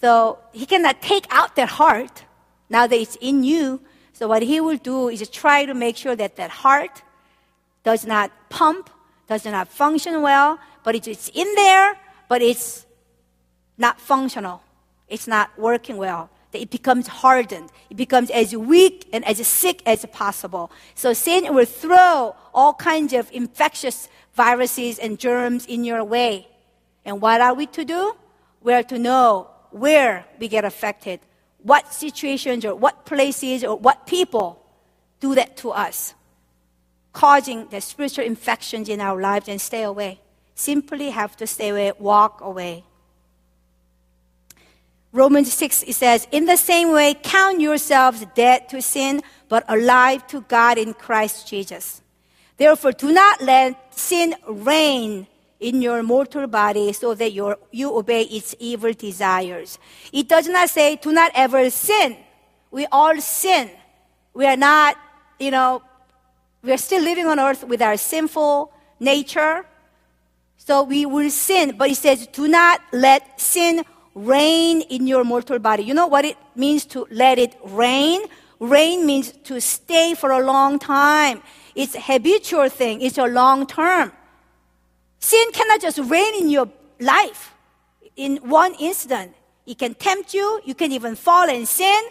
So he cannot take out that heart now that it's in you. So what he will do is try to make sure that that heart does not pump, does not function well, but it's in there, but it's not functional. It's not working well. It becomes hardened. It becomes as weak and as sick as possible. So Satan will throw all kinds of infectious viruses and germs in your way. And what are we to do? We are to know where we get affected, what situations or what places or what people do that to us causing the spiritual infections in our lives and stay away. Simply have to stay away, walk away. Romans 6, it says, In the same way, count yourselves dead to sin, but alive to God in Christ Jesus. Therefore, do not let sin reign in your mortal body so that your, you obey its evil desires. It does not say, do not ever sin. We all sin. We are not, you know, we are still living on earth with our sinful nature. So we will sin. But he says, do not let sin reign in your mortal body. You know what it means to let it reign? Reign means to stay for a long time. It's a habitual thing. It's a long term. Sin cannot just reign in your life in one instant. It can tempt you. You can even fall and sin.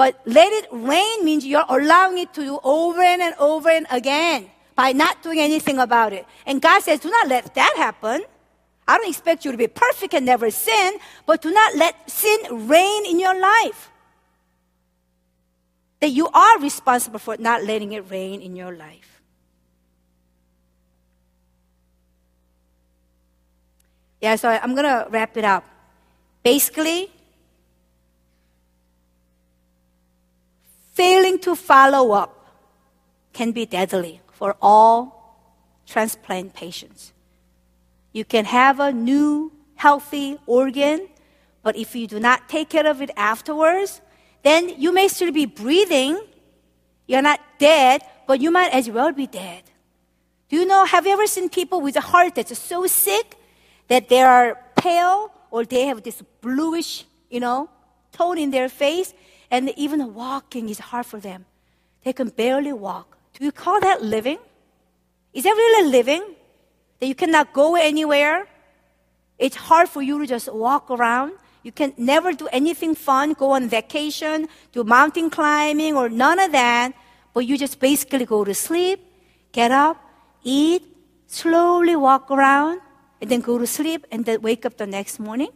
But let it reign means you're allowing it to do over and over and again by not doing anything about it. And God says, do not let that happen. I don't expect you to be perfect and never sin, but do not let sin reign in your life. That you are responsible for not letting it reign in your life. Yeah, so I'm going to wrap it up. Basically, failing to follow up can be deadly for all transplant patients. You can have a new, healthy organ, but if you do not take care of it afterwards, then you may still be breathing. You're not dead, but you might as well be dead. Do you know, have you ever seen people with a heart that's so sick that they are pale or they have this bluish, you know, tone in their face? and even walking is hard for them. They can barely walk. Do you call that living? Is that really living? That you cannot go anywhere? It's hard for you to just walk around. You can never do anything fun, go on vacation, do mountain climbing, or none of that. But you just basically go to sleep, get up, eat, slowly walk around, and then go to sleep, and then wake up the next morning.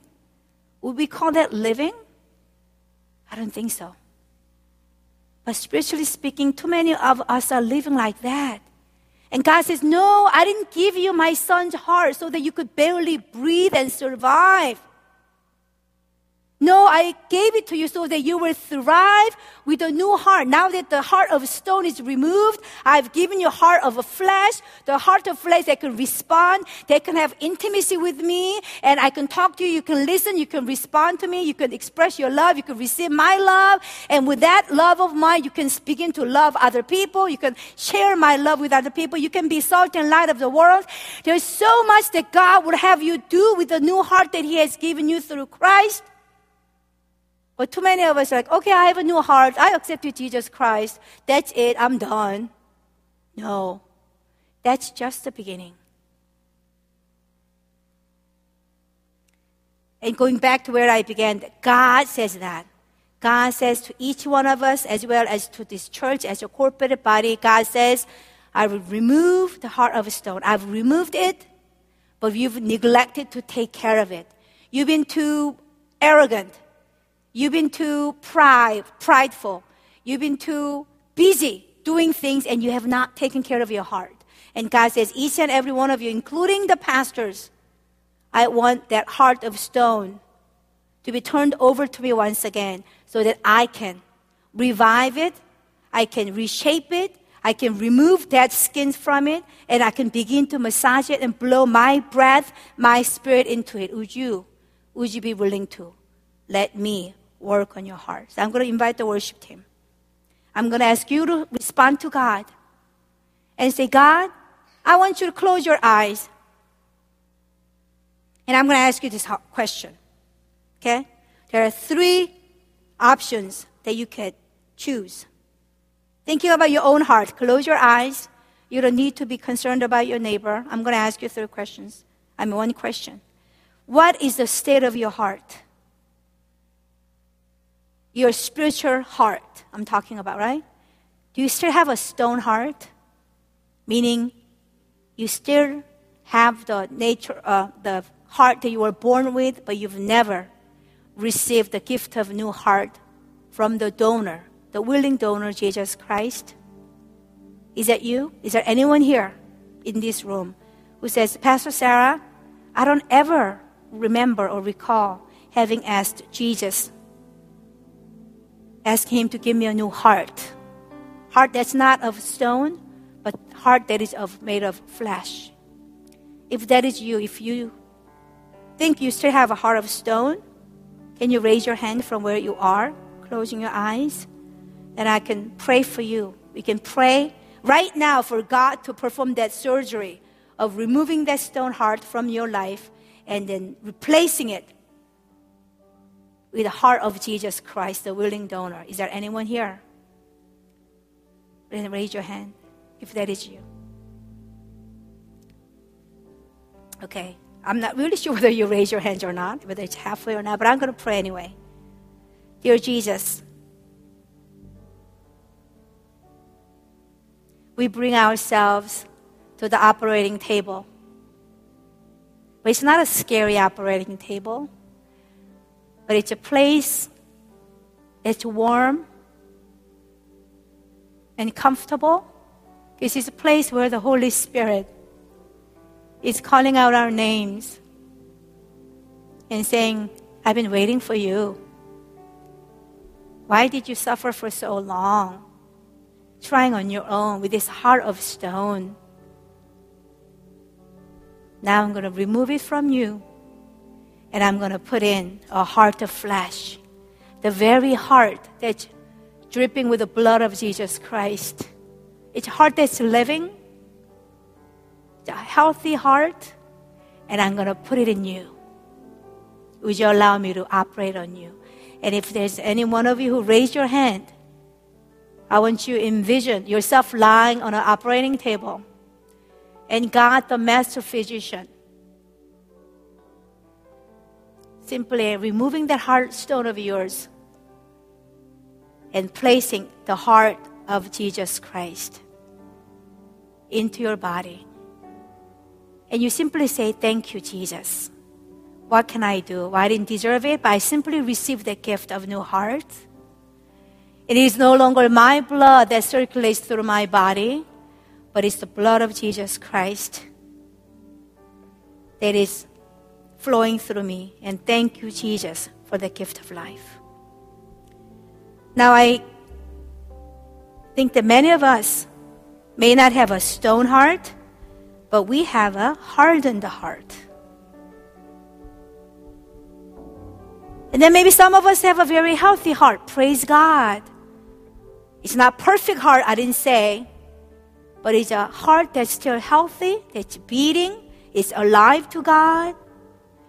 Would we call that living? I don't think so. But spiritually speaking, too many of us are living like that. And God says, No, I didn't give you my son's heart so that you could barely breathe and survive. No, I gave it to you so that you will thrive with a new heart. Now that the heart of stone is removed, I've given you a heart of flesh, the heart of flesh that can respond, that can have intimacy with me, and I can talk to you, you can listen, you can respond to me, you can express your love, you can receive my love, and with that love of mine, you can begin to love other people, you can share my love with other people, you can be salt and light of the world. There's so much that God would have you do with the new heart that He has given you through Christ. But too many of us are like, okay, I have a new heart. I accepted Jesus Christ. That's it. I'm done. No, that's just the beginning. And going back to where I began, God says that. God says to each one of us, as well as to this church as a corporate body, God says, I will remove the heart of stone. I've removed it, but you've neglected to take care of it. You've been too arrogant. You've been too pride, prideful. You've been too busy doing things and you have not taken care of your heart. And God says, each and every one of you, including the pastors, I want that heart of stone to be turned over to me once again so that I can revive it, I can reshape it, I can remove that skin from it, and I can begin to massage it and blow my breath, my spirit into it. Would you? Would you be willing to? Let me work on your heart. So I'm going to invite the worship team. I'm going to ask you to respond to God and say, God, I want you to close your eyes. And I'm going to ask you this question. Okay? There are three options that you could choose. Thinking about your own heart, close your eyes. You don't need to be concerned about your neighbor. I'm going to ask you three questions. I'm one question. What is the state of your heart? Spiritual heart, I'm talking about, right? Do you still have a stone heart? Meaning, you still have the nature, uh, the heart that you were born with, but you've never received the gift of new heart from the donor, the willing donor, Jesus Christ. Is that you? Is there anyone here in this room who says, Pastor Sarah, I don't ever remember or recall having asked Jesus, ask him to give me a new heart. Heart that's not of stone, but heart that is of made of flesh. If that is you, if you think you still have a heart of stone, can you raise your hand from where you are, closing your eyes? And I can pray for you. We can pray right now for God to perform that surgery of removing that stone heart from your life and then replacing it with the heart of Jesus Christ, the willing donor. Is there anyone here? Then raise your hand if that is you. Okay. I'm not really sure whether you raise your hands or not, whether it's halfway or not, but I'm going to pray anyway. Dear Jesus, we bring ourselves to the operating table. But it's not a scary operating table, but it's a place it's warm and comfortable. This is a place where the Holy Spirit is calling out our names and saying, I've been waiting for you. Why did you suffer for so long? Trying on your own with this heart of stone. Now I'm going to remove it from you and I'm going to put in a heart of flesh. The very heart that's dripping with the blood of Jesus Christ. It's a heart that's living it's a healthy heart, and I'm going to put it in you. Would you allow me to operate on you? And if there's any one of you who raised your hand, I want you to envision yourself lying on an operating table and God, the master physician, simply removing that heart stone of yours and placing the heart of Jesus Christ into your body. And you simply say, Thank you, Jesus. What can I do? Well, I didn't deserve it, but I simply received the gift of new heart. It is no longer my blood that circulates through my body, but it's the blood of Jesus Christ that is flowing through me. And thank you, Jesus, for the gift of life. Now, I think that many of us may not have a stone heart, but we have a hardened heart. And then maybe some of us have a very healthy heart. Praise God. It's not perfect heart, I didn't say, but it's a heart that's still healthy, that's beating, it's alive to God,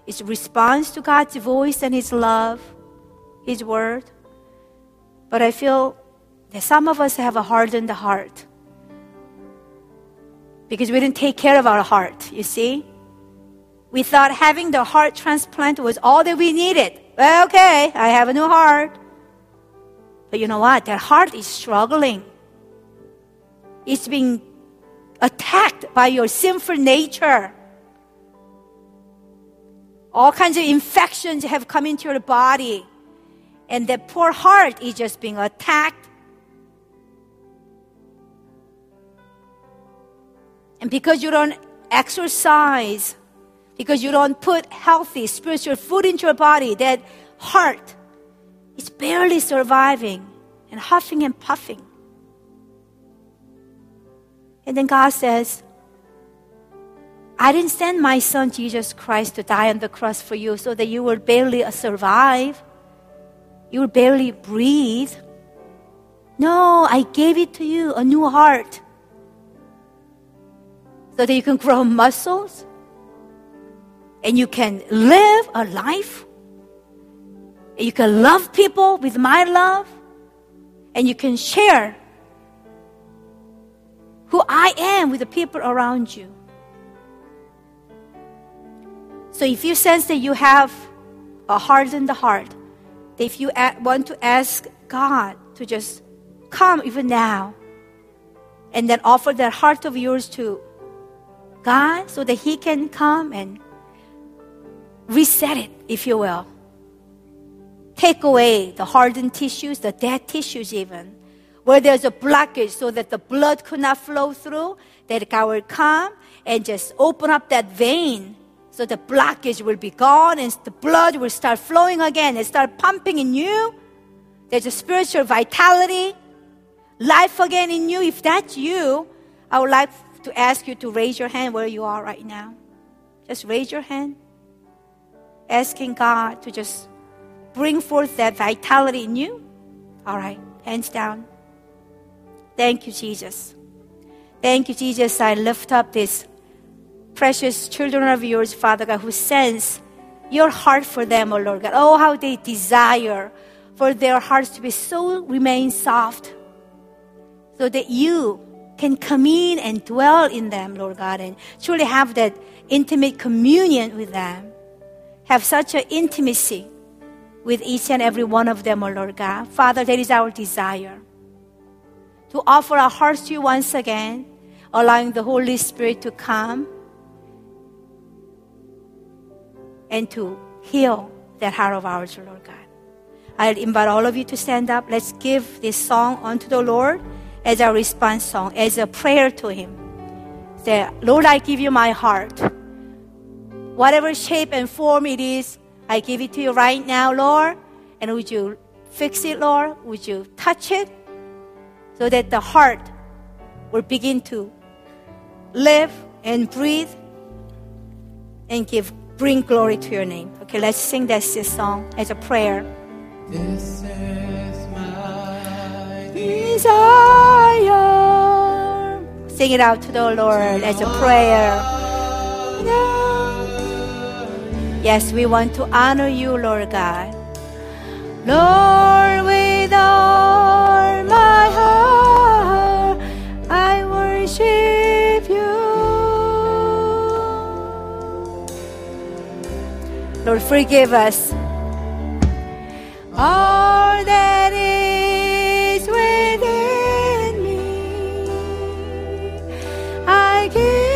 it responds to God's voice and His love, His word. But I feel that some of us have a hardened heart because we didn't take care of our heart, you see? We thought having the heart transplant was all that we needed. Well, okay, I have a new heart. But you know what? That heart is struggling. It's being attacked by your sinful nature. All kinds of infections have come into your body. And that poor heart is just being attacked And because you don't exercise, because you don't put healthy spiritual food into your body, that heart is barely surviving and huffing and puffing. And then God says, I didn't send my son Jesus Christ to die on the cross for you so that you will barely uh, survive. You will barely breathe. No, I gave it to you, a new heart so that you can grow muscles and you can live a life. You can love people with my love and you can share who I am with the people around you. So if you sense that you have a hardened heart, if you want to ask God to just come even now and then offer that heart of yours to God so that He can come and reset it, if you will. Take away the hardened tissues, the dead tissues, even where there's a blockage so that the blood could not flow through, that God will come and just open up that vein so the blockage will be gone and the blood will start flowing again and start pumping in you. There's a spiritual vitality, life again in you. If that's you, I would like to ask you to raise your hand where you are right now. Just raise your hand, asking God to just bring forth that vitality in you. All right, hands down. Thank you, Jesus. Thank you, Jesus. I lift up these precious children of yours, Father God, who sense your heart for them, O oh Lord God. Oh, how they desire for their hearts to be so remain soft so that you can come in and dwell in them, Lord God, and truly have that intimate communion with them. Have such an intimacy with each and every one of them, O oh Lord God. Father, that is our desire to offer our hearts to you once again, allowing the Holy Spirit to come and to heal that heart of ours, Lord God. I'll invite all of you to stand up. Let's give this song unto the Lord as a response song, as a prayer to Him. Say, Lord, I give you my heart. Whatever shape and form it is, I give it to you right now, Lord. And would you fix it, Lord? Would you touch it? so that the heart will begin to live and breathe and give bring glory to your name. Okay, let's sing that song as a prayer. This is my desire. Sing it out to the Lord as a prayer. Yes, we want to honor you, Lord God. Lord, with all my Lord, forgive us. All that is within me, I give.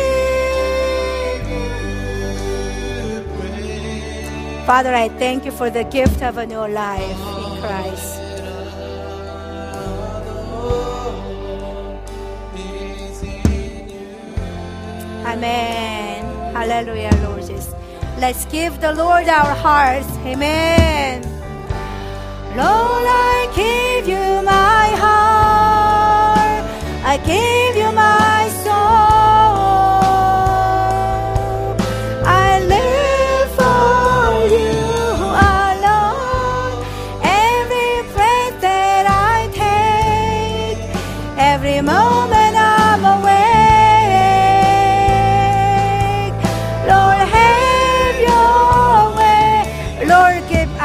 Father, I thank you for the gift of a new life in Christ. Amen. Hallelujah, Lord Jesus. Let's give the Lord our hearts. Amen. Lord, I give you my heart. I give you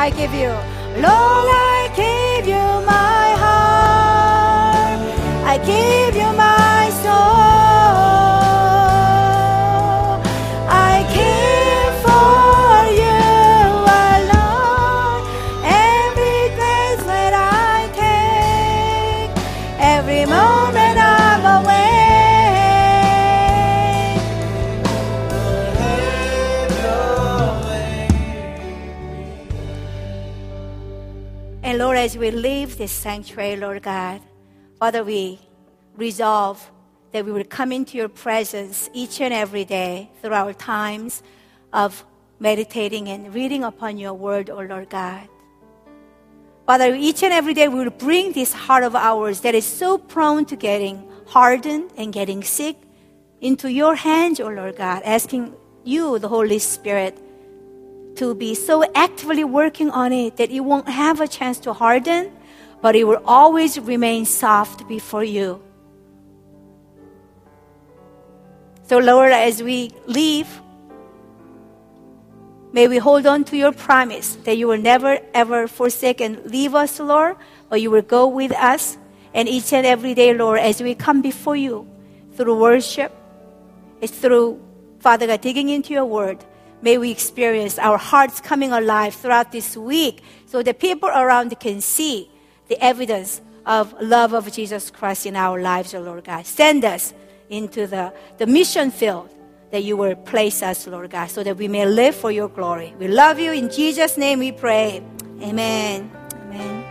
I give you. Lord, I give you my as we leave this sanctuary, Lord God, Father, we resolve that we will come into your presence each and every day through our times of meditating and reading upon your word, O Lord God. Father, each and every day we will bring this heart of ours that is so prone to getting hardened and getting sick into your hands, O Lord God, asking you, the Holy Spirit, to be so actively working on it that it won't have a chance to harden, but it will always remain soft before you. So, Lord, as we leave, may we hold on to your promise that you will never ever forsake and leave us, Lord, but you will go with us. And each and every day, Lord, as we come before you through worship, it's through, Father God, digging into your word, may we experience our hearts coming alive throughout this week so the people around can see the evidence of love of Jesus Christ in our lives, O Lord God. Send us into the, the mission field that you will place us, Lord God, so that we may live for your glory. We love you. In Jesus' name we pray. Amen. Amen.